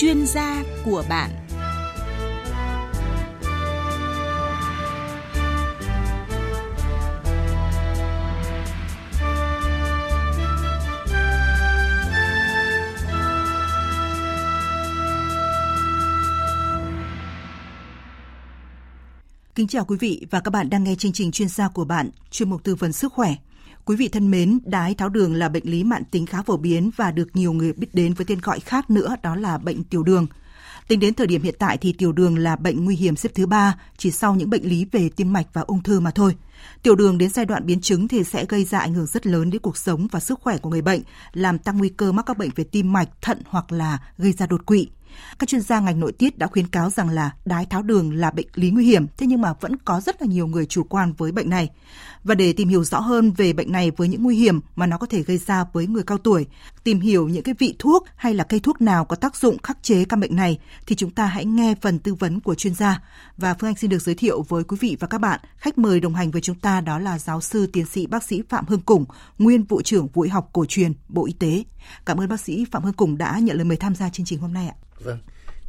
chuyên gia của bạn Kính chào quý vị và các bạn đang nghe chương trình chuyên gia của bạn, chuyên mục tư vấn sức khỏe. Quý vị thân mến, đái tháo đường là bệnh lý mạng tính khá phổ biến và được nhiều người biết đến với tên gọi khác nữa đó là bệnh tiểu đường. Tính đến thời điểm hiện tại thì tiểu đường là bệnh nguy hiểm xếp thứ ba, chỉ sau những bệnh lý về tim mạch và ung thư mà thôi. Tiểu đường đến giai đoạn biến chứng thì sẽ gây ra ảnh hưởng rất lớn đến cuộc sống và sức khỏe của người bệnh, làm tăng nguy cơ mắc các bệnh về tim mạch, thận hoặc là gây ra đột quỵ. Các chuyên gia ngành nội tiết đã khuyến cáo rằng là đái tháo đường là bệnh lý nguy hiểm, thế nhưng mà vẫn có rất là nhiều người chủ quan với bệnh này. Và để tìm hiểu rõ hơn về bệnh này với những nguy hiểm mà nó có thể gây ra với người cao tuổi, tìm hiểu những cái vị thuốc hay là cây thuốc nào có tác dụng khắc chế căn bệnh này thì chúng ta hãy nghe phần tư vấn của chuyên gia. Và Phương Anh xin được giới thiệu với quý vị và các bạn, khách mời đồng hành với chúng ta đó là giáo sư tiến sĩ bác sĩ Phạm Hưng Củng, nguyên vụ trưởng vụ y học cổ truyền Bộ Y tế. Cảm ơn bác sĩ Phạm Hưng Củng đã nhận lời mời tham gia chương trình hôm nay ạ. Vâng,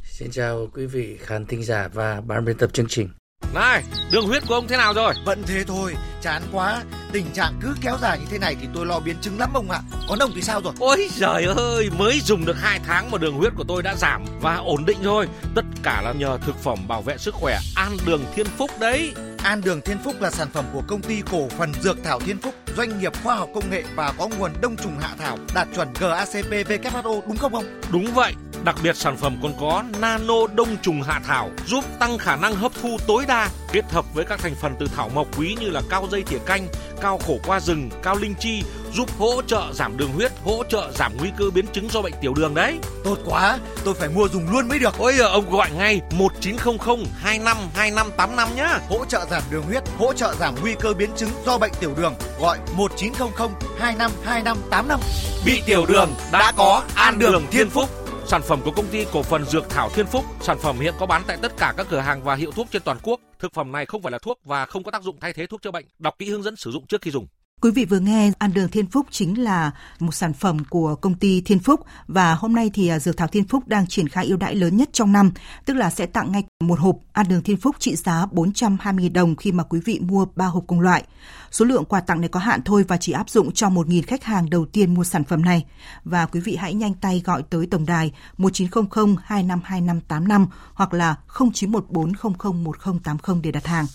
xin chào quý vị khán thính giả và ban biên tập chương trình. Này, đường huyết của ông thế nào rồi? Vẫn thế thôi, chán quá. Tình trạng cứ kéo dài như thế này thì tôi lo biến chứng lắm ông ạ. Còn ông thì sao rồi? Ôi trời ơi, mới dùng được 2 tháng mà đường huyết của tôi đã giảm và ổn định rồi. Tất cả là nhờ thực phẩm bảo vệ sức khỏe An Đường Thiên Phúc đấy. An Đường Thiên Phúc là sản phẩm của công ty cổ phần Dược Thảo Thiên Phúc, doanh nghiệp khoa học công nghệ và có nguồn đông trùng hạ thảo đạt chuẩn GACP WHO đúng không ông? Đúng vậy. Đặc biệt sản phẩm còn có nano đông trùng hạ thảo giúp tăng khả năng hấp thu tối đa kết hợp với các thành phần từ thảo mộc quý như là cao dây thỉa canh, cao khổ qua rừng, cao linh chi giúp hỗ trợ giảm đường huyết, hỗ trợ giảm nguy cơ biến chứng do bệnh tiểu đường đấy. Tốt quá, tôi phải mua dùng luôn mới được. Ôi giờ ông gọi ngay 1900 252585 nhá. Hỗ trợ giảm đường huyết, hỗ trợ giảm nguy cơ biến chứng do bệnh tiểu đường. Gọi 1900 252585. Bị tiểu đường đã có An Đường Thiên Phúc. Sản phẩm của công ty cổ phần Dược Thảo Thiên Phúc. Sản phẩm hiện có bán tại tất cả các cửa hàng và hiệu thuốc trên toàn quốc. Thực phẩm này không phải là thuốc và không có tác dụng thay thế thuốc chữa bệnh. Đọc kỹ hướng dẫn sử dụng trước khi dùng. Quý vị vừa nghe An Đường Thiên Phúc chính là một sản phẩm của công ty Thiên Phúc và hôm nay thì à, Dược Thảo Thiên Phúc đang triển khai ưu đãi lớn nhất trong năm, tức là sẽ tặng ngay một hộp An Đường Thiên Phúc trị giá 420 đồng khi mà quý vị mua 3 hộp cùng loại. Số lượng quà tặng này có hạn thôi và chỉ áp dụng cho 1.000 khách hàng đầu tiên mua sản phẩm này. Và quý vị hãy nhanh tay gọi tới tổng đài 1900 252585 hoặc là 0914 001080 để đặt hàng.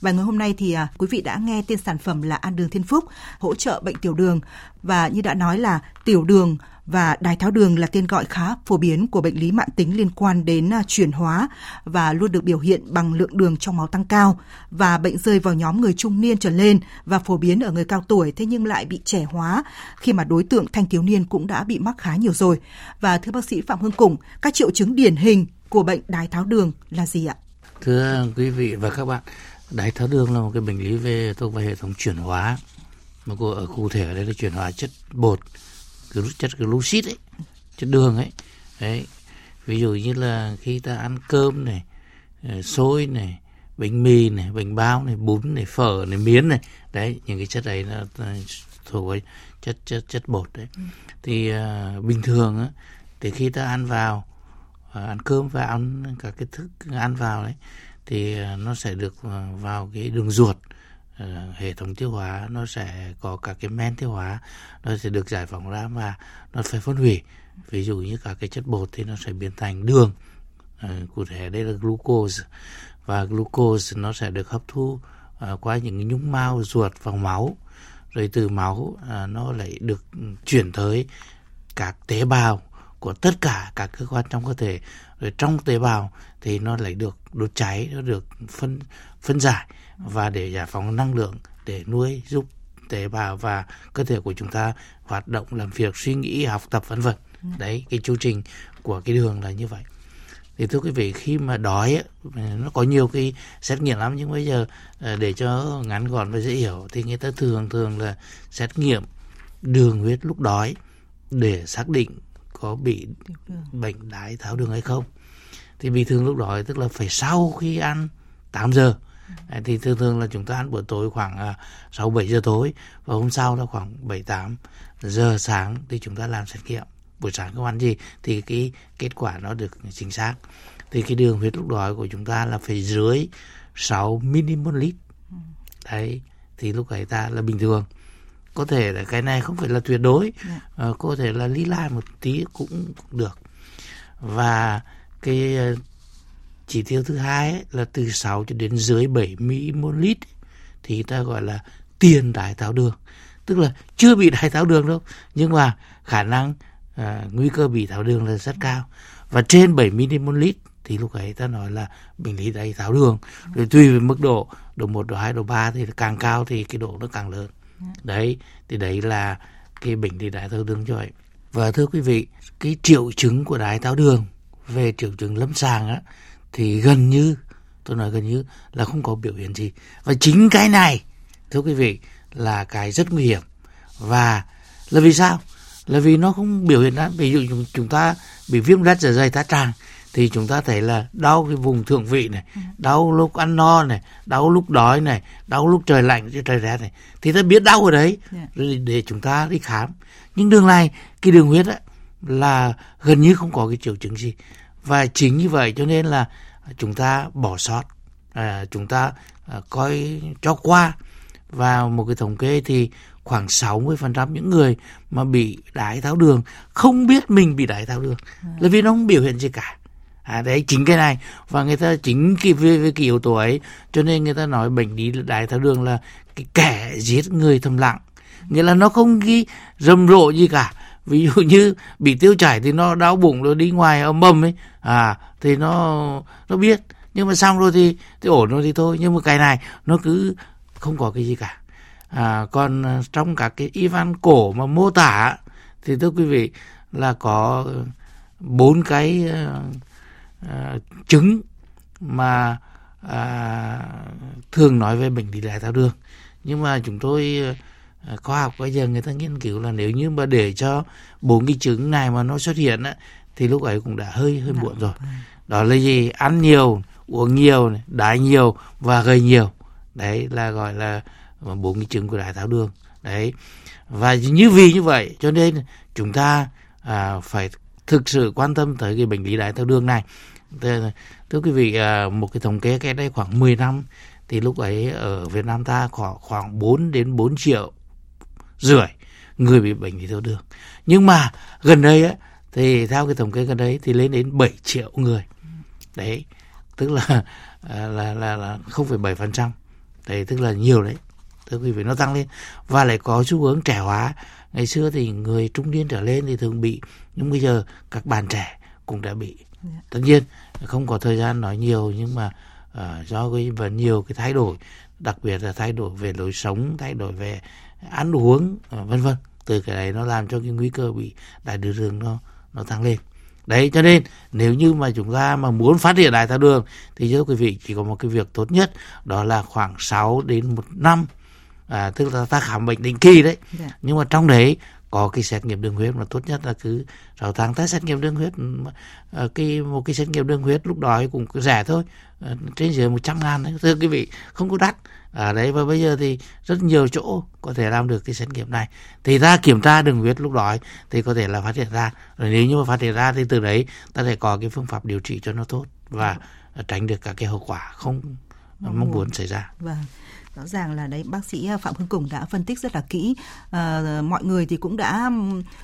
Và ngày hôm nay thì à, quý vị đã nghe tên sản phẩm là An Đường Thiên Phúc, hỗ trợ bệnh tiểu đường và như đã nói là tiểu đường và đái tháo đường là tên gọi khá phổ biến của bệnh lý mãn tính liên quan đến à, chuyển hóa và luôn được biểu hiện bằng lượng đường trong máu tăng cao và bệnh rơi vào nhóm người trung niên trở lên và phổ biến ở người cao tuổi thế nhưng lại bị trẻ hóa khi mà đối tượng thanh thiếu niên cũng đã bị mắc khá nhiều rồi. Và thưa bác sĩ Phạm Hương Củng, các triệu chứng điển hình của bệnh đái tháo đường là gì ạ? Thưa quý vị và các bạn, đái tháo đường là một cái bệnh lý về thuộc về hệ thống chuyển hóa. Mà cô ở cụ thể ở đây là chuyển hóa chất bột chất glucid ấy chất đường ấy. Đấy ví dụ như là khi ta ăn cơm này ờ, xôi này bánh mì này bánh bao này bún này phở này miến này. Đấy những cái chất ấy là thuộc về chất chất chất bột đấy. Ừ. thì uh, bình thường á thì khi ta ăn vào uh, ăn cơm và ăn các cái thức ăn vào đấy thì ờ, nó sẽ được ờ, vào cái đường ruột. Ờ, hệ thống tiêu hóa nó sẽ có các cái men tiêu hóa nó sẽ được giải phóng ra và nó phải phân hủy. Ví dụ như các cái chất bột thì nó sẽ biến thành đường. Cụ thể đây là glucose và glucose nó sẽ được hấp thu qua những cái nhúng mao ruột vào máu. Rồi từ máu nó lại được chuyển tới các tế bào của tất cả các cơ quan trong cơ thể. Rồi trong tế bào thì nó lại được đốt cháy nó được phân phân giải và để giải phóng năng lượng để nuôi giúp tế bào và cơ thể của chúng ta hoạt động làm việc suy nghĩ học tập vân vân. Ừ. đấy cái chu trình của cái đường là như vậy. Thì thưa quý vị khi mà đói ấy, nó có nhiều cái xét nghiệm lắm nhưng bây giờ ờ, để cho ngắn gọn và dễ hiểu thì người ta thường thường là xét nghiệm đường huyết lúc đói để xác định có bị bệnh đái tháo đường hay không thì bình thường lúc đó tức là phải sau khi ăn 8 giờ. Thì thường thường là chúng ta ăn bữa tối khoảng à, sáu bảy giờ tối. Và hôm sau là khoảng bảy tám giờ sáng thì chúng ta làm xét nghiệm. Buổi sáng không ăn gì thì cái kết quả nó được chính xác. Thì cái đường huyết lúc đó của chúng ta là phải dưới 6 mmol lít. Đấy thì lúc ấy ta là bình thường. Có thể là cái này không phải là tuyệt đối. Yeah. Dạ. uh, có thể là lý lai một tí cũng, cũng được. Và cái uh, chỉ tiêu thứ hai ấy, là từ 6 cho đến dưới 7 mmol lít thì ta gọi là tiền đái tháo đường. Tức là chưa bị đái tháo đường đâu nhưng mà khả năng uh, nguy cơ bị tháo đường là rất cao. Và trên 7 mmol lít thì lúc ấy ta nói là bệnh lý đái tháo đường. Rồi tùy với mức độ độ 1, độ 2, độ 3 thì càng cao thì cái độ nó càng lớn. Đấy thì đấy là cái bệnh lý đái tháo đường như vậy. Và thưa quý vị cái triệu chứng của đái tháo đường về triệu chứng lâm sàng á thì gần như tôi nói gần như là không có biểu hiện gì và chính cái này thưa quý vị là cái rất nguy hiểm và là vì sao là vì nó không biểu hiện ra ví dụ chúng ta bị viêm rát dạ dày tá tràng thì chúng ta thấy là đau cái vùng thượng vị này ừ. đau lúc ăn no này đau lúc đói này đau lúc trời lạnh trời rét này thì ta biết đau ở đấy. Dạ. để chúng ta đi khám nhưng đường này cái đường huyết á là gần như không có cái triệu chứng gì. Và chính như vậy cho nên là chúng ta bỏ sót à, chúng ta à, coi cho qua. Và một cái thống kê thì khoảng 60% những người mà bị đái tháo đường không biết mình bị đái tháo đường à. là vì nó không biểu hiện gì cả. À, đấy chính cái này. Và người ta chính cái về, về cái yếu tố ấy cho nên người ta nói bệnh lý đái tháo đường là cái kẻ giết người thầm lặng. Nghĩa là nó không ghi rầm rộ gì cả ví dụ như bị tiêu chảy thì nó đau bụng rồi đi ngoài âm mầm ấy. À thì nó nó biết. Nhưng mà xong rồi thì thì ổn rồi thì thôi. Nhưng mà cái này nó cứ không có cái gì cả. À, còn à, trong các cái y văn cổ mà mô tả thì thưa quý vị là có bốn cái uh, uh, chứng mà uh, thường nói về bệnh lý đái tháo đường. Nhưng mà chúng tôi uh, khoa học bây giờ người ta nghiên cứu là nếu như mà để cho bốn cái chứng này mà nó xuất hiện á, thì lúc ấy cũng đã hơi hơi muộn rồi. đó là gì? Ăn nhiều uống nhiều đái nhiều và gầy nhiều. Đấy là gọi là bốn cái chứng của đái tháo đường. Đấy. Và như vì như vậy cho nên chúng ta à, phải thực sự quan tâm tới cái bệnh lý đái tháo đường này. Thưa quý vị à, một cái thống kê cái đây khoảng 10 năm thì lúc ấy ở Việt Nam ta khoảng khoảng 4 đến 4 triệu rưỡi người bị bệnh lý tháo đường. Nhưng mà gần đây á thì theo cái thống kê gần đấy thì lên đến 7 triệu người. Đấy tức là à, là là là không phẩy bảy phần trăm. Đấy tức là nhiều đấy. Thưa quý vị nó tăng lên. Và lại có xu hướng trẻ hóa. Ngày xưa thì người trung niên trở lên thì thường bị nhưng bây giờ các bạn trẻ cũng đã bị. Dạ. tất nhiên không có thời gian nói nhiều nhưng mà uh, do cái và nhiều cái thay đổi. Đặc biệt là thay đổi về lối sống thay đổi về ăn uống uh, vân vân. Từ cái đấy nó làm cho cái nguy cơ bị đái tháo đường nó nó tăng lên. Đấy cho nên nếu như mà chúng ta mà muốn phát hiện đái tháo đường thì thưa quý vị chỉ có một cái việc tốt nhất đó là khoảng 6 đến một năm à, tức là ta khám bệnh định kỳ đấy. Yeah. Dạ. nhưng mà trong đấy có cái xét nghiệm đường huyết mà tốt nhất là cứ 6 tháng. Ta xét nghiệm đường huyết à, cái một cái xét nghiệm đường huyết lúc đó cũng rẻ thôi à, trên dưới 100 ngàn đấy. Thưa quý vị không có đắt à, đấy và bây giờ thì rất nhiều chỗ có thể làm được cái xét nghiệm này. Thì ta kiểm tra đường huyết lúc đó thì có thể là phát hiện ra. Rồi nếu như mà phát hiện ra thì từ đấy ta sẽ có cái phương pháp điều trị cho nó tốt và tránh được các cái hậu quả không mong muốn xảy ra. Vâng rõ ràng là đấy bác sĩ à, phạm hưng cùng đã phân tích rất là kỹ. À, mọi người thì cũng đã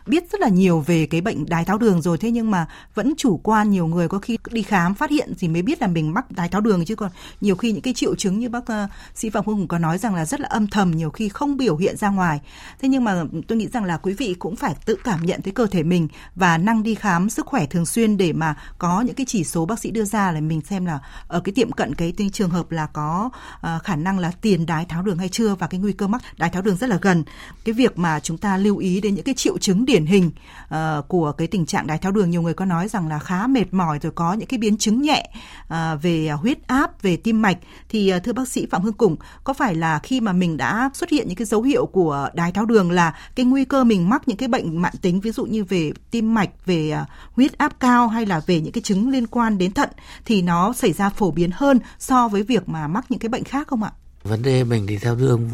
biết rất là nhiều về cái bệnh đái tháo đường rồi. Thế nhưng mà vẫn chủ quan nhiều người có khi đi khám phát hiện thì mới biết là mình mắc đái tháo đường chứ. Còn nhiều khi những cái triệu chứng như bác uh, sĩ phạm hưng cùng có nói rằng là rất là âm thầm nhiều khi không biểu hiện ra ngoài. Thế nhưng mà tôi nghĩ rằng là quý vị cũng phải tự cảm nhận tới cơ thể mình và năng đi khám sức khỏe thường xuyên để mà có những cái chỉ số bác sĩ đưa ra là mình xem là ở cái tiệm cận cái trường hợp là có uh, khả năng là tiền đái tháo đường hay chưa và cái nguy cơ mắc đái tháo đường rất là gần. Cái việc mà chúng ta lưu ý đến những cái triệu chứng điển hình uh, của cái tình trạng đái tháo đường nhiều người có nói rằng là khá mệt mỏi rồi có những cái biến chứng nhẹ uh, về huyết áp, về tim mạch thì uh, thưa bác sĩ Phạm Hương Củng, có phải là khi mà mình đã xuất hiện những cái dấu hiệu của đái tháo đường là cái nguy cơ mình mắc những cái bệnh mạng tính ví dụ như về tim mạch, về uh, huyết áp cao hay là về những cái chứng liên quan đến thận thì nó xảy ra phổ biến hơn so với việc mà mắc những cái bệnh khác không ạ? Vấn đề bệnh lý theo đường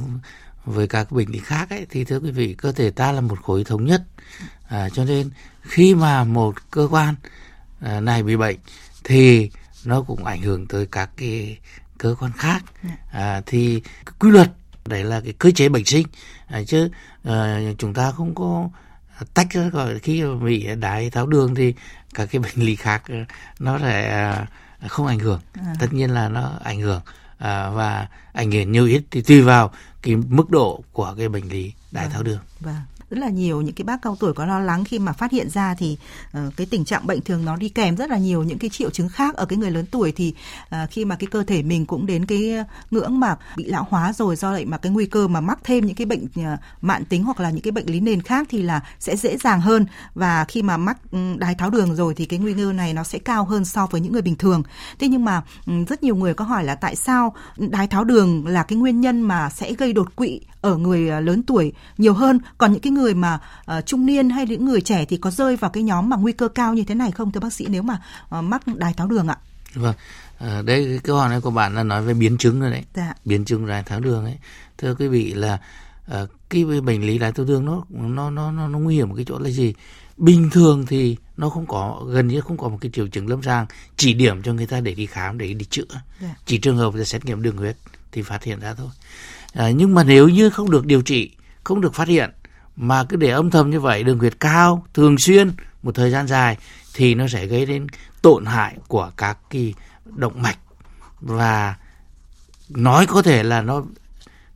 với các bệnh lý khác ấy thì thưa quý vị cơ thể ta là một khối thống nhất. À, cho nên khi mà một cơ quan à, này bị bệnh thì nó cũng ảnh hưởng tới các cái cơ quan khác. Dạ. à, thì quy luật đấy là cái cơ chế bệnh sinh. À, chứ à, chúng ta không có tách ra gọi khi bị đái tháo đường thì các cái bệnh lý khác nó sẽ à, không ảnh hưởng. À. tất nhiên là nó ảnh hưởng à, và ảnh hưởng nhiều ít thì tùy vào cái mức độ của cái bệnh lý đái tháo đường. Vâng, vâng rất là nhiều những cái bác cao tuổi có lo lắng khi mà phát hiện ra thì uh, cái tình trạng bệnh thường nó đi kèm rất là nhiều những cái triệu chứng khác ở cái người lớn tuổi thì uh, khi mà cái cơ thể mình cũng đến cái ngưỡng mà bị lão hóa rồi do vậy mà cái nguy cơ mà mắc thêm những cái bệnh ờ, uh, mạn tính hoặc là những cái bệnh lý nền khác thì là sẽ dễ dàng hơn và khi mà mắc ừ, đái tháo đường rồi thì cái nguy cơ này nó sẽ cao hơn so với những người bình thường. Thế nhưng mà ừ, rất nhiều người có hỏi là tại sao đái tháo đường là cái nguyên nhân mà sẽ gây đột quỵ ở người lớn tuổi nhiều hơn còn những cái người mà uh, trung niên hay những người trẻ thì có rơi vào cái nhóm mà nguy cơ cao như thế này không thưa bác sĩ nếu mà uh, mắc đái tháo đường ạ? Vâng. À, đây cái câu hỏi này của bạn là nói về biến chứng rồi đấy. Dạ. Biến chứng đái tháo đường ấy. Thưa quý vị là uh, cái bệnh lý đái tháo đường nó nó nó nó, nó nguy hiểm một cái chỗ là gì? Bình thường thì nó không có gần như không có một cái triệu chứng lâm sàng chỉ điểm cho người ta để đi khám để đi chữa. Dạ. Chỉ trường hợp là xét nghiệm đường huyết thì phát hiện ra thôi. À, nhưng mà nếu như không được điều trị, không được phát hiện mà cứ để âm thầm như vậy đường huyết cao thường xuyên một thời gian dài thì nó sẽ gây đến tổn hại của các cái động mạch. Và nói có thể là nó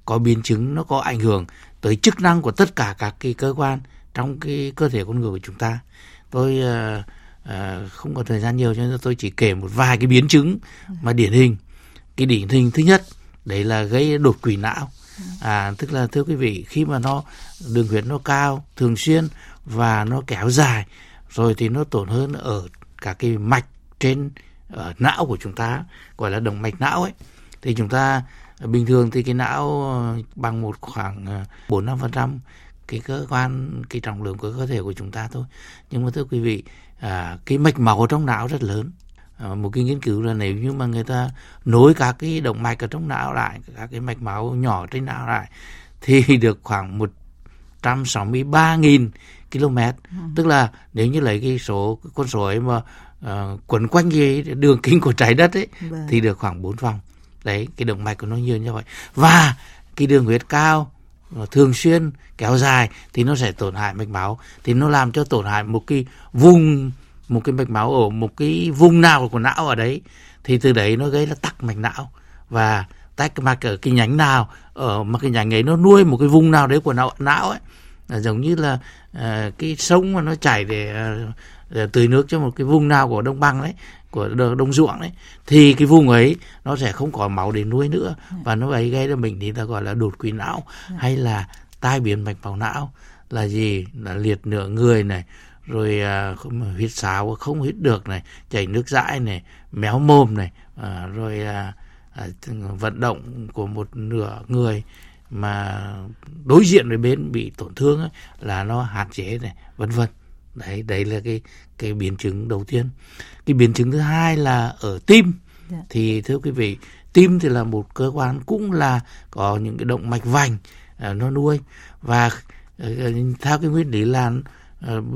có biến chứng nó có ảnh hưởng tới chức năng của tất cả các cái cơ quan trong cái cơ thể con người của chúng ta. Tôi uh, uh, không có thời gian nhiều cho nên tôi chỉ kể một vài cái biến chứng mà điển hình. Cái điển hình thứ nhất đấy là gây đột quỵ não à tức là thưa quý vị khi mà nó đường huyết nó cao thường xuyên và nó kéo dài rồi thì nó tổn hơn ở cả cái mạch trên ở não của chúng ta gọi là động mạch não ấy. Thì chúng ta ờ, bình thường thì cái não ờ, bằng một khoảng bốn năm phần trăm cái cơ quan cái trọng lượng của cơ thể của chúng ta thôi. Nhưng mà thưa quý vị à, cái mạch máu trong não rất lớn à, một cái nghiên cứu là nếu như mà người ta nối các cái động mạch ở trong não lại các cái mạch máu nhỏ trên não lại thì được khoảng 163.000 km ừ. tức là nếu như lấy cái số con số ấy mà uh, quấn quanh cái đường kính của trái đất ấy vâng. thì được khoảng 4 vòng đấy cái động mạch của nó nhiều như vậy và cái đường huyết cao thường xuyên kéo dài thì nó sẽ tổn hại mạch máu thì nó làm cho tổn hại một cái vùng một cái mạch máu ở một cái vùng nào của não ở đấy thì từ đấy nó gây là tắc mạch não. Và tắc mạch ở cái nhánh nào ở mà cái nhánh ấy nó nuôi một cái vùng nào đấy của não não ấy là giống như là uh, cái sông mà nó chảy để, uh, để tưới nước cho một cái vùng nào của đông bằng đấy của đông ruộng đấy thì cái vùng ấy nó sẽ không có máu để nuôi nữa. Và nó ấy gây ra mình thì ta gọi là đột quỵ não hay là tai biến mạch máu não là gì? Là liệt nửa người này rồi à, không huyết sáo không hít được này chảy nước dãi này méo mồm này à, rồi à, à, vận động của một nửa người mà đối diện với bên bị tổn thương ấy, là nó hạn chế này vân vân đấy đấy là cái cái biến chứng đầu tiên cái biến chứng thứ hai là ở tim. Dạ. thì thưa quý vị tim thì là một cơ quan cũng là có những cái động mạch vành à, nó nuôi và à, theo cái nguyên lý là Ờ,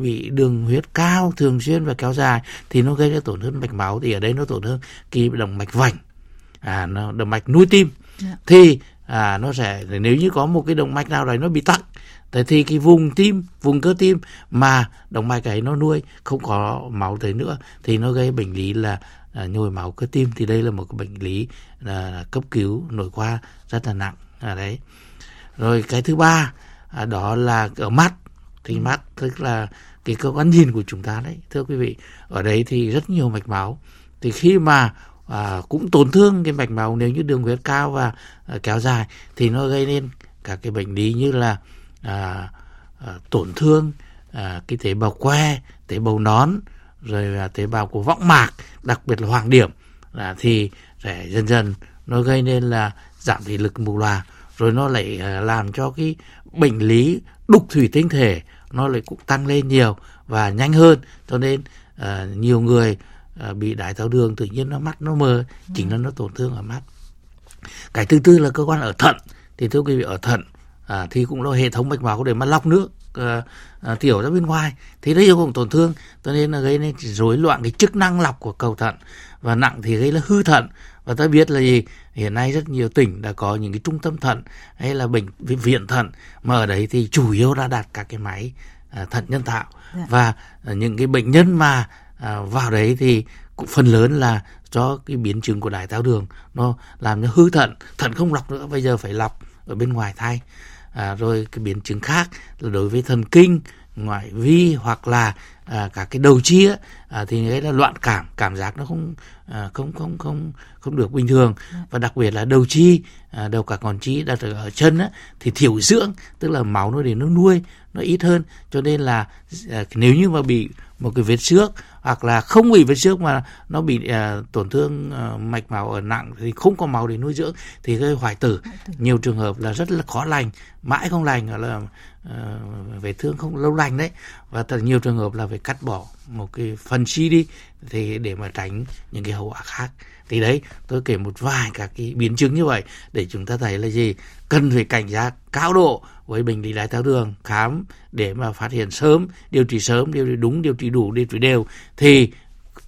bị đường huyết cao thường xuyên và kéo dài thì nó gây ra tổn thương mạch máu. Thì ở đây nó tổn thương cái động mạch vành. À nó động mạch nuôi tim. Yeah. Dạ. thì à nó sẽ nếu như có một cái động mạch nào đấy nó bị tắc thế thì cái vùng tim vùng cơ tim mà động mạch ấy nó nuôi không có máu tới nữa thì nó gây bệnh lý là à, nhồi máu cơ tim. Thì đây là một cái bệnh lý là cấp cứu nội khoa rất là nặng. À đấy. Rồi cái thứ ba à, đó là ở mắt thì mắt tức là cái cơ quan nhìn của chúng ta đấy. Thưa quý vị ở đấy thì rất nhiều mạch máu. Thì khi mà à, cũng tổn thương cái mạch máu nếu như đường huyết cao và à, kéo dài thì nó gây nên các cái bệnh lý như là à, à, tổn thương à, cái tế bào que tế bào nón rồi là tế bào của võng mạc đặc biệt là hoàng điểm. Là thì sẽ dần dần nó gây nên là giảm thị lực mù loà rồi nó lại à, làm cho cái bệnh lý đục thủy tinh thể nó lại cũng tăng lên nhiều và nhanh hơn. Cho nên uh, nhiều người uh, bị đái tháo đường tự nhiên nó mắt nó mờ chính là nó tổn thương ở mắt. Cái thứ tư là cơ quan ở thận. Thì thưa quý vị ở thận à, thì cũng là hệ thống mạch máu để mà lọc nước ờ, à, à, tiểu ra bên ngoài. Thì đấy cũng tổn thương cho nên là gây nên rối loạn cái chức năng lọc của cầu thận. Và nặng thì gây là hư thận. Và ta biết là gì? Hiện nay rất nhiều tỉnh đã có những cái trung tâm thận hay là bệnh viện thận mà ở đấy thì chủ yếu đã đặt các cái máy à, thận nhân tạo. Dạ. và à, những cái bệnh nhân mà à, vào đấy thì cũng phần lớn là do cái biến chứng của đái tháo đường. Nó làm cho hư thận thận không lọc nữa bây giờ phải lọc ở bên ngoài thay. À, rồi cái biến chứng khác là đối với thần kinh ngoại vi hoặc là à, cả cái đầu chia à, thì đấy là loạn cảm cảm giác nó không à, không không không không được bình thường. Và đặc biệt là đầu chi à, đầu cả ngón chi đặt ở chân á, thì thiểu dưỡng tức là máu nó để nó nuôi nó ít hơn. Cho nên là à, nếu như mà bị một cái vết xước hoặc là không bị vết xước mà nó bị à, tổn thương à, mạch máu ở nặng thì không có máu để nuôi dưỡng thì gây hoại tử. Nhiều trường hợp là rất là khó lành mãi không lành hoặc là Ờ, về thương không, lâu lành đấy. Và thật nhiều trường hợp là phải cắt bỏ một cái phần chi đi thì để mà tránh những cái hậu quả khác. Thì đấy, tôi kể một vài các cái biến chứng như vậy để chúng ta thấy là gì? Cần phải cảnh giác cao độ với bệnh lý đái tháo đường, khám để mà phát hiện sớm, điều trị sớm, điều trị đúng, điều trị đủ, điều trị đều thì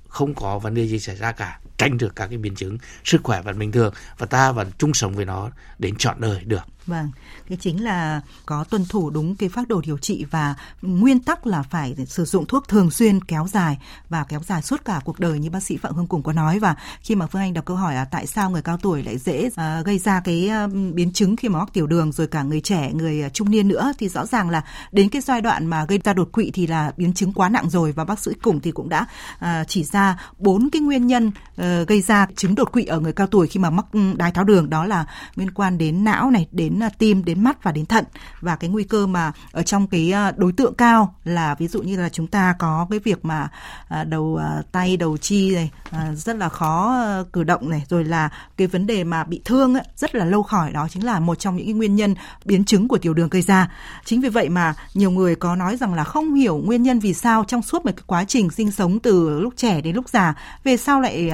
không có vấn đề gì xảy ra cả. Tránh được các cái biến chứng sức khỏe vẫn bình thường và ta vẫn chung sống với nó đến trọn đời được. Vâng, cái chính là có tuân thủ đúng cái phác đồ điều trị và nguyên tắc là phải sử dụng thuốc thường xuyên kéo dài và kéo dài suốt cả cuộc đời như bác sĩ Phạm Hương Cùng có nói. Và khi mà Phương Anh đọc câu hỏi là tại sao người cao tuổi lại dễ uh, gây ra cái uh, biến chứng khi mà mắc tiểu đường rồi cả người trẻ, người ờ, trung niên nữa thì rõ ràng là đến cái giai đoạn mà gây ra đột quỵ thì là biến chứng quá nặng rồi. Và bác sĩ Cùng thì cũng đã uh, chỉ ra bốn cái nguyên nhân uh, gây ra chứng đột quỵ ở người cao tuổi khi mà mắc ừ, đái tháo đường. Đó là liên quan đến não này, đến đến à, tim, đến mắt và đến thận và cái nguy cơ mà ở trong cái à, đối tượng cao là ví dụ như là chúng ta có cái việc mà à, đầu tay, đầu chi này rất là khó cử động này rồi là cái vấn đề mà bị thương ấy, rất là lâu khỏi đó chính là một trong những nguyên nhân biến chứng của tiểu đường gây ra. Chính vì vậy mà nhiều người có nói rằng là không hiểu nguyên nhân vì sao trong suốt một cái quá trình sinh sống từ lúc trẻ đến lúc già về sau lại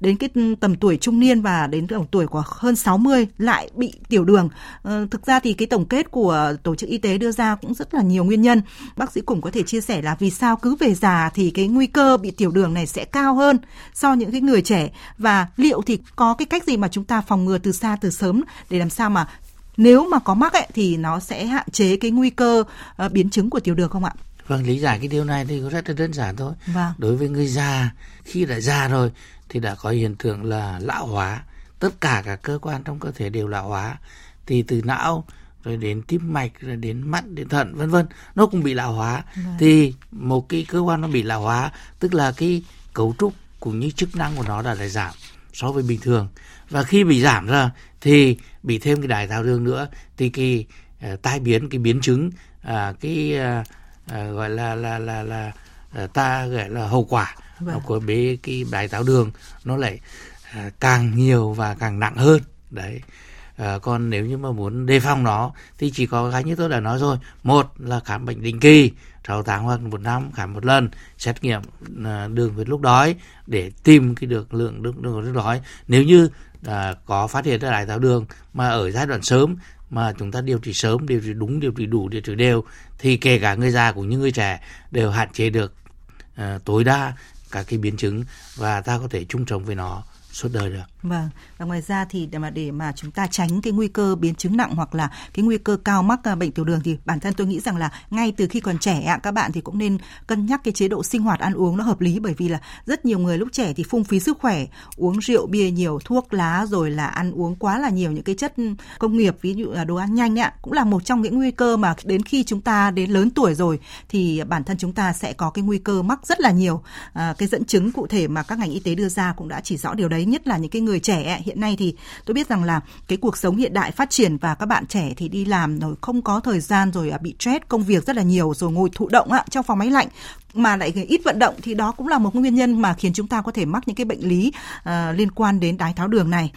đến cái ừ, tầm tuổi trung niên và đến tầm tuổi của hơn 60 lại bị tiểu đường thực ra thì cái tổng kết của tổ chức y tế đưa ra cũng rất là nhiều nguyên nhân. Bác sĩ cũng có thể chia sẻ là vì sao cứ về già thì cái nguy cơ bị tiểu đường này sẽ cao hơn so những cái người trẻ và liệu thì có cái cách gì mà chúng ta phòng ngừa từ xa từ sớm để làm sao mà nếu mà có mắc ấy thì nó sẽ hạn chế cái nguy cơ uh, biến chứng của tiểu đường không ạ? Vâng, lý giải cái điều này thì rất là đơn giản thôi. Vâng. Đối với người già, khi đã già rồi thì đã có hiện tượng là lão hóa. Tất cả các cơ quan trong cơ thể đều lão hóa thì từ não rồi đến tim mạch rồi đến mắt đến thận vân vân. Nó cũng bị lão hóa. Vâng. thì một cái cơ quan nó bị lão hóa tức là cái cấu trúc cũng như chức năng của nó đã lại giảm so với bình thường. Và khi bị giảm ra thì bị thêm cái đái tháo đường nữa thì cái uh, tai biến cái biến chứng uh, cái uh, uh, gọi là là là là uh, ta gọi là hậu quả vâng. của bế cái đái tháo đường nó lại uh, càng nhiều và càng nặng hơn. Đấy Ờ, à, còn nếu như mà muốn đề phòng nó thì chỉ có cái như tôi đã nói rồi một là khám bệnh định kỳ 6 tháng hoặc một năm khám một lần xét nghiệm à, đường huyết lúc đói để tìm cái được lượng đường đường huyết đói nếu như à, có phát hiện ra đái tháo đường mà ở giai đoạn sớm mà chúng ta điều trị sớm điều trị đúng điều trị đủ điều trị đều thì kể cả người già cũng như người trẻ đều hạn chế được à, tối đa các cái biến chứng và ta có thể chung sống với nó suốt đời được. Vâng, và ngoài ra thì để mà để mà chúng ta tránh cái nguy cơ biến chứng nặng hoặc là cái nguy cơ cao mắc à, bệnh tiểu đường thì bản thân tôi nghĩ rằng là ngay từ khi còn trẻ các bạn thì cũng nên cân nhắc cái chế độ sinh hoạt ăn uống nó hợp lý bởi vì là rất nhiều người lúc trẻ thì phung phí sức khỏe, uống rượu bia nhiều, thuốc lá rồi là ăn uống quá là nhiều những cái chất công nghiệp ví dụ là đồ ăn nhanh ạ, cũng là một trong những nguy cơ mà đến khi chúng ta đến lớn tuổi rồi thì bản thân chúng ta sẽ có cái nguy cơ mắc rất là nhiều. À, cái dẫn chứng cụ thể mà các ngành y tế đưa ra cũng đã chỉ rõ điều đấy đấy nhất là những cái người trẻ hiện nay thì tôi biết rằng là cái cuộc sống hiện đại phát triển và các bạn trẻ thì đi làm rồi không có thời gian rồi à, bị stress công việc rất là nhiều rồi ngồi thụ động ạ trong phòng máy lạnh. Mà lại ít vận động thì đó cũng là một nguyên nhân mà khiến chúng ta có thể mắc những cái bệnh lý uh, liên quan đến đái tháo đường này.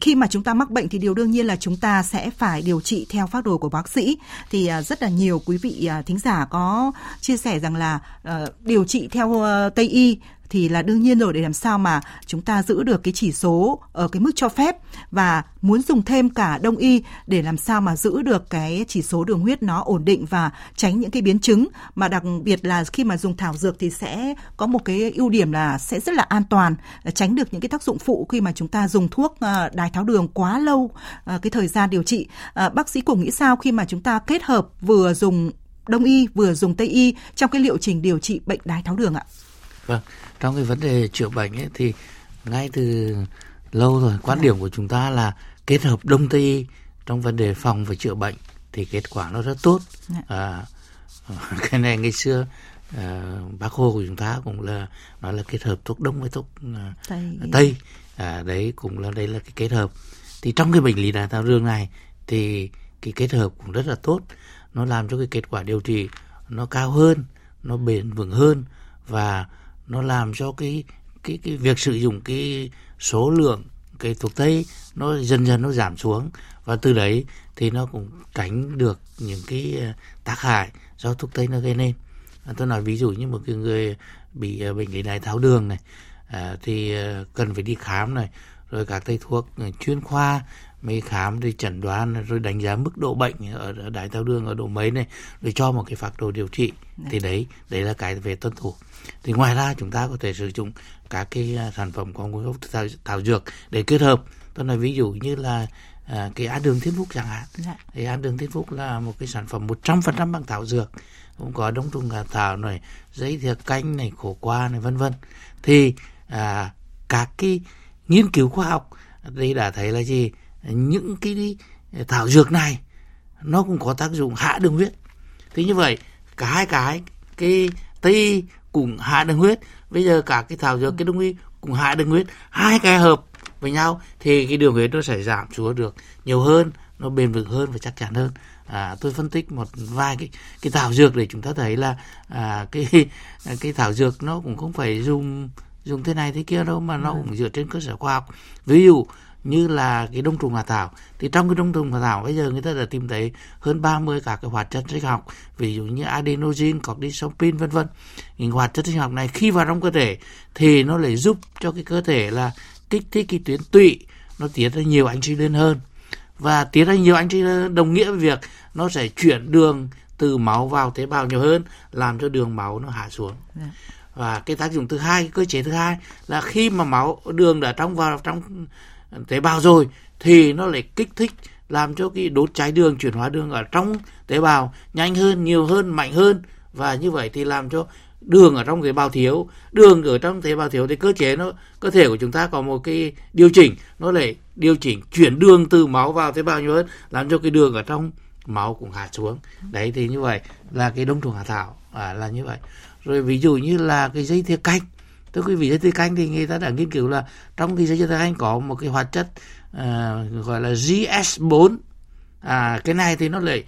Khi mà chúng ta mắc bệnh thì điều đương nhiên là chúng ta sẽ phải điều trị theo phác đồ của bác sĩ. Thì à, rất là nhiều quý vị à, thính giả có chia sẻ rằng là ờ, điều trị theo ờ, tây y thì là đương nhiên rồi, để làm sao mà chúng ta giữ được cái chỉ số ở cái mức cho phép và muốn dùng thêm cả đông y để làm sao mà giữ được cái chỉ số đường huyết nó ổn định và tránh những cái biến chứng. Mà đặc biệt là khi mà dùng thảo dược thì sẽ có một cái ưu điểm là sẽ rất là an toàn tránh được những cái tác dụng phụ khi mà chúng ta dùng thuốc ờ, đái tháo đường quá lâu ờ, cái thời gian điều trị. Ờ, bác sĩ cùng nghĩ sao khi mà chúng ta kết hợp vừa dùng đông y, vừa dùng tây y trong cái liệu trình điều trị bệnh đái tháo đường ạ? Vâng trong cái vấn đề chữa bệnh ấy thì ngay từ lâu rồi quan điểm của chúng ta là kết hợp đông tây trong vấn đề phòng và chữa bệnh thì kết quả nó rất tốt. À, cái này ngày xưa à, bác hồ của chúng ta cũng là nói là kết hợp thuốc đông với thuốc à, tây, tây. À, đấy cũng là đây là cái kết hợp. Thì trong cái bệnh lý đái tháo đường này thì cái kết hợp cũng rất là tốt. Nó làm cho cái kết quả điều trị nó cao hơn nó bền vững hơn và nó làm cho cái cái cái việc sử dụng cái số lượng cái thuốc tây nó dần dần nó giảm xuống. Và từ đấy thì nó cũng tránh được những cái ờ, tác hại do thuốc tây nó gây nên. Tôi nói ví dụ như một cái người bị ờ, bệnh lý đái tháo đường này à, thì ờ, cần phải đi khám này rồi các thầy thuốc chuyên khoa mới khám rồi chẩn đoán rồi đánh giá mức độ bệnh ở đái tháo đường ở độ mấy này rồi cho một cái phác đồ điều trị. Thì đấy đấy là cái về tuân thủ thì ngoài ra chúng ta có thể sử dụng các cái à, sản phẩm có nguồn gốc thảo, thảo dược để kết hợp. Tôi nói ví dụ như là à, cái án đường thiên phúc chẳng hạn. Dạ. thì án đường thiên phúc là một cái sản phẩm 100% bằng thảo dược. Cũng có đông trùng hạ thảo này giấy thiệt canh này khổ qua này vân vân. Thì à, các cái nghiên cứu khoa học đây đã thấy là gì? Những cái thảo dược này nó cũng có tác dụng hạ đường huyết. Thì như vậy cả hai cái cái tây cũng hạ đường huyết. Bây giờ cả cái thảo dược cái đông y cũng hạ đường huyết hai cái hợp với nhau thì cái đường huyết nó sẽ giảm xuống được nhiều hơn nó bền vững hơn và chắc chắn hơn. À, tôi phân tích một vài cái cái thảo dược để chúng ta thấy là à, cái cái thảo dược nó cũng không phải dùng dùng thế này thế kia đâu mà nó ừ. cũng dựa trên cơ sở khoa học. Ví dụ như là cái đông trùng hạ thảo thì trong cái đông trùng hạ thảo bây giờ người ta đã tìm thấy hơn 30 cả cái hoạt chất sinh học ví dụ như adenosine, cortisopin vân vân những hoạt chất sinh học này khi vào trong cơ thể thì nó lại giúp cho cái cơ thể là kích thích cái tuyến tụy nó tiết ra nhiều insulin hơn và tiết ra nhiều insulin đồng nghĩa với việc nó sẽ chuyển đường từ máu vào tế bào nhiều hơn làm cho đường máu nó hạ xuống yeah. Dạ. và cái tác dụng thứ hai cái cơ chế thứ hai là khi mà máu đường đã trong vào trong tế bào rồi thì nó lại kích thích làm cho cái đốt cháy đường chuyển hóa đường ở trong tế bào nhanh hơn nhiều hơn mạnh hơn. Và như vậy thì làm cho đường ở trong tế bào thiếu. Đường ở trong tế bào thiếu thì cơ chế nó cơ thể của chúng ta có một cái điều chỉnh nó lại điều chỉnh chuyển đường từ máu vào tế bào nhiều hơn làm cho cái đường ở trong máu cũng hạ xuống. Đấy thì như vậy là cái đông trùng hạ thảo à, là như vậy. Rồi ví dụ như là cái dây thiều canh thưa quý vị dây tươi canh thì người ta đã nghiên cứu là trong cái dây tươi canh có một cái hoạt chất uh, gọi là GS4 à cái này thì nó lại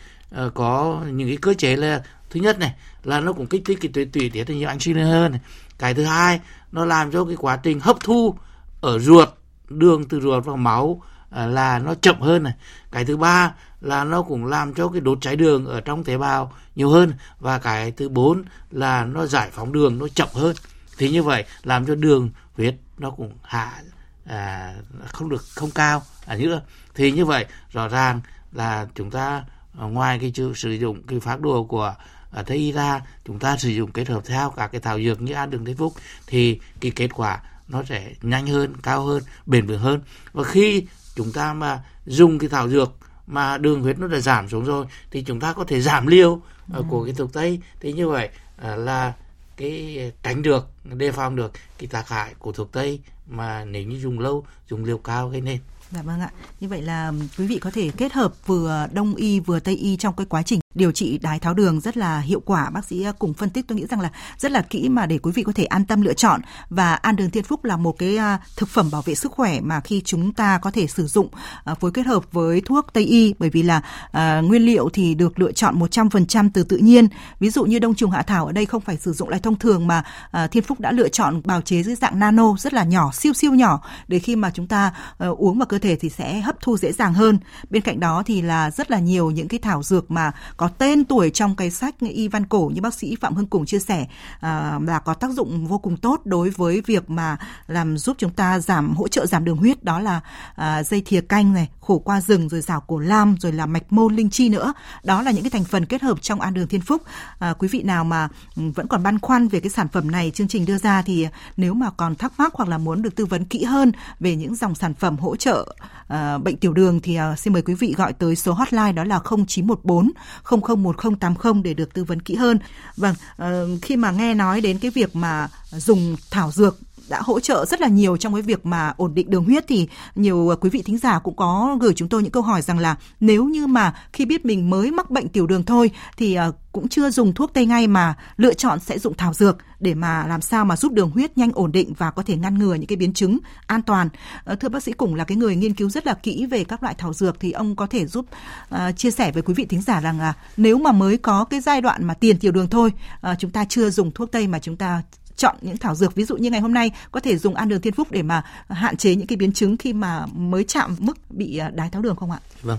uh, có những cái cơ chế là thứ nhất này là nó cũng kích thích cái tủy tủy tiết nhiều insulin hơn này. cái thứ hai nó làm cho cái quá trình hấp thu ở ruột đường từ ruột vào máu uh, là nó chậm hơn này. Cái thứ ba là nó cũng làm cho cái đốt cháy đường ở trong tế bào nhiều hơn. Và cái thứ bốn là nó giải phóng đường nó chậm hơn thì như vậy làm cho đường huyết nó cũng hạ à, không được không cao à, nữa thì như vậy rõ ràng là chúng ta à, ngoài cái chữ sử dụng cái phác đồ của à, Tây y ra chúng ta sử dụng kết hợp theo các cái thảo dược như ăn đường tây phúc thì cái kết quả nó sẽ nhanh hơn cao hơn bền vững hơn. Và khi chúng ta mà dùng cái thảo dược mà đường huyết nó đã giảm xuống rồi thì chúng ta có thể giảm liều ừ. của cái thuốc tây. Thì như vậy là cái ờ, tránh được, đề phòng được cái tác hại của thuốc tây mà nếu như dùng lâu, dùng liều cao gây nên. Dạ vâng ạ. Như vậy là quý vị có thể kết hợp vừa đông y vừa tây y trong cái quá trình điều trị đái tháo đường rất là hiệu quả. Bác sĩ à, cùng phân tích tôi nghĩ rằng là rất là kỹ mà để quý vị có thể an tâm lựa chọn và An Đường Thiên Phúc là một cái à, thực phẩm bảo vệ sức khỏe mà khi chúng ta có thể sử dụng à, phối kết hợp với thuốc Tây y bởi vì là à, nguyên liệu thì được lựa chọn 100% từ tự nhiên. Ví dụ như đông trùng hạ thảo ở đây không phải sử dụng lại thông thường mà à, Thiên Phúc đã lựa chọn bào chế dưới dạng nano rất là nhỏ, siêu siêu nhỏ để khi mà chúng ta à, uống vào cơ thể thì sẽ hấp thu dễ dàng hơn. Bên cạnh đó thì là rất là nhiều những cái thảo dược mà có tên tuổi trong cái sách y văn cổ như bác sĩ Phạm Hưng Cùng chia sẻ à, là có tác dụng vô cùng tốt đối với việc mà làm giúp chúng ta giảm hỗ trợ giảm đường huyết đó là à, dây thìa canh này, khổ qua rừng rồi rào cổ lam rồi là mạch môn linh chi nữa. Đó là những cái thành phần kết hợp trong an đường thiên phúc. À, quý vị nào mà ừ, vẫn còn băn khoăn về cái sản phẩm này chương trình đưa ra thì nếu mà còn thắc mắc hoặc là muốn được tư vấn kỹ hơn về những dòng sản phẩm hỗ trợ à, bệnh tiểu đường thì à, xin mời quý vị gọi tới số hotline đó là 0914 001080 để được tư vấn kỹ hơn. Vâng, à, khi mà nghe nói đến cái việc mà dùng thảo dược đã hỗ trợ rất là nhiều trong cái việc mà ổn định đường huyết thì nhiều à, quý vị thính giả cũng có gửi chúng tôi những câu hỏi rằng là nếu như mà khi biết mình mới mắc bệnh tiểu đường thôi thì à, cũng chưa dùng thuốc tây ngay mà lựa chọn sẽ dùng thảo dược để mà làm sao mà giúp đường huyết nhanh ổn định và có thể ngăn ngừa những cái biến chứng an toàn. Ờ, thưa bác sĩ cũng là cái người nghiên cứu rất là kỹ về các loại thảo dược thì ông có thể giúp uh, chia sẻ với quý vị thính giả rằng là nếu mà mới có cái giai đoạn mà tiền tiểu đường thôi, uh, chúng ta chưa dùng thuốc tây mà chúng ta chọn những thảo dược ví dụ như ngày hôm nay có thể dùng ăn đường thiên phúc để mà hạn chế những cái biến chứng khi mà mới chạm mức bị à, đái tháo đường không ạ? Vâng,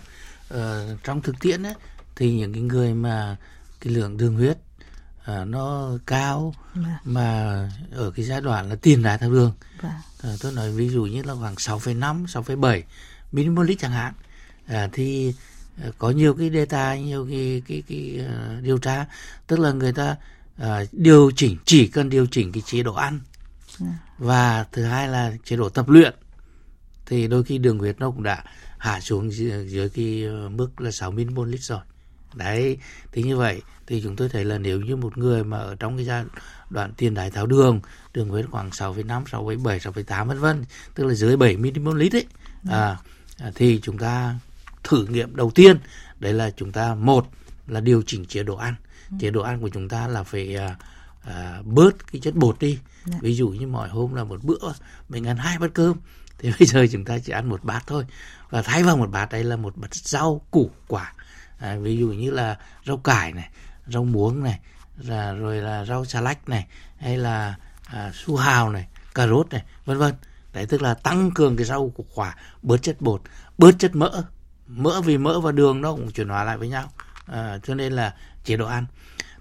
ờ, trong thực tiễn ấy, thì những cái người mà cái lượng đường huyết à, nó cao à. mà ở cái giai đoạn là tiền đái tháo đường à. À, tôi nói ví dụ như là khoảng 6,5 6,7 mmol chẳng hạn à, thì à, có nhiều cái data nhiều cái cái cái uh, điều tra tức là người ta uh, điều chỉnh chỉ cần điều chỉnh cái chế độ ăn. Ừ. và thứ hai là chế độ tập luyện. Thì đôi khi đường huyết nó cũng đã hạ xuống dưới, dưới cái ờ, mức là 6 mmol lít rồi. Đấy thì như vậy thì chúng tôi thấy là nếu như một người mà ở trong cái giai đoạn tiền đái tháo đường đường huyết khoảng 6,5 6,7 6,8 vân vân tức là dưới 7 mmol lít ấy. Ừ. à, thì chúng ta thử nghiệm đầu tiên. Đấy là chúng ta một là điều chỉnh chế độ ăn chế độ ăn của chúng ta là phải à, à, bớt cái chất bột đi. Dạ. ví dụ như mọi hôm là một bữa mình ăn hai bát cơm thì bây giờ chúng ta chỉ ăn một bát thôi. Và thay vào một bát đây là một bát rau củ quả. À, ví dụ như là rau cải này rau muống này là rồi là rau xà lách này hay là à, su hào này cà rốt này vân vân. Đấy tức là tăng cường cái rau củ quả bớt chất bột bớt chất mỡ. Mỡ vì mỡ và đường nó cũng chuyển hóa lại với nhau à, cho nên là chế độ ăn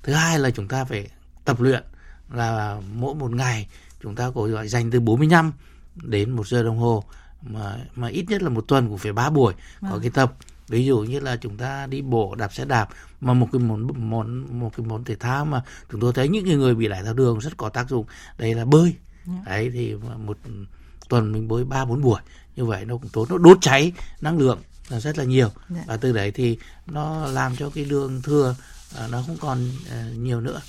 thứ hai là chúng ta phải tập luyện là mỗi một ngày chúng ta có gọi dành từ 45 đến một giờ đồng hồ mà mà ít nhất là một tuần cũng phải ba buổi có vâng. cái tập ví dụ như là chúng ta đi bộ đạp xe đạp mà một cái món món một cái món thể thao mà chúng tôi thấy những người bị đái tháo đường rất có tác dụng đây là bơi yeah. Dạ. đấy thì một tuần mình bơi ba bốn buổi như vậy nó cũng tốt nó đốt cháy năng lượng là rất là nhiều. Dạ. và từ đấy thì nó làm cho cái đường thừa à, nó không còn à, nhiều nữa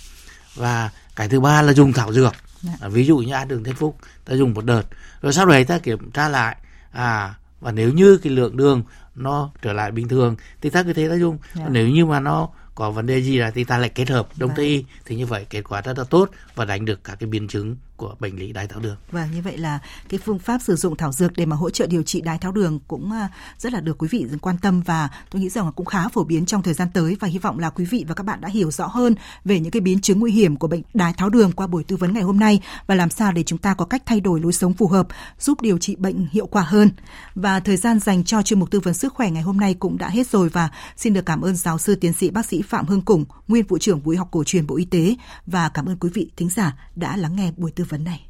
và cái thứ ba là dùng thảo dược. Dạ. ví dụ như ăn đường thiên phúc ta dùng một đợt rồi sau đấy ta kiểm tra lại à và nếu như cái lượng đường nó trở lại bình thường thì ta cứ thế ta dùng yeah. nếu như mà nó có vấn đề gì là thì ta lại kết hợp đông vâng. tây y thì như vậy kết quả rất là tốt và đánh được các cái biến chứng của bệnh lý đái tháo đường. Và như vậy là cái phương pháp sử dụng thảo dược để mà hỗ trợ điều trị đái tháo đường cũng à, rất là được quý vị quan tâm và tôi nghĩ rằng là cũng khá phổ biến trong thời gian tới và hy vọng là quý vị và các bạn đã hiểu rõ hơn về những cái biến chứng nguy hiểm của bệnh đái tháo đường qua buổi tư vấn ngày hôm nay và làm sao để chúng ta có cách thay đổi lối sống phù hợp, giúp điều trị bệnh hiệu quả hơn. Và thời gian dành cho chuyên mục tư vấn sức khỏe ngày hôm nay cũng đã hết rồi và xin được cảm ơn giáo sư tiến sĩ bác sĩ Phạm Hưng củng nguyên vụ trưởng vụ học cổ truyền Bộ Y tế và cảm ơn quý vị thính giả đã lắng nghe buổi tư vấn vấn này.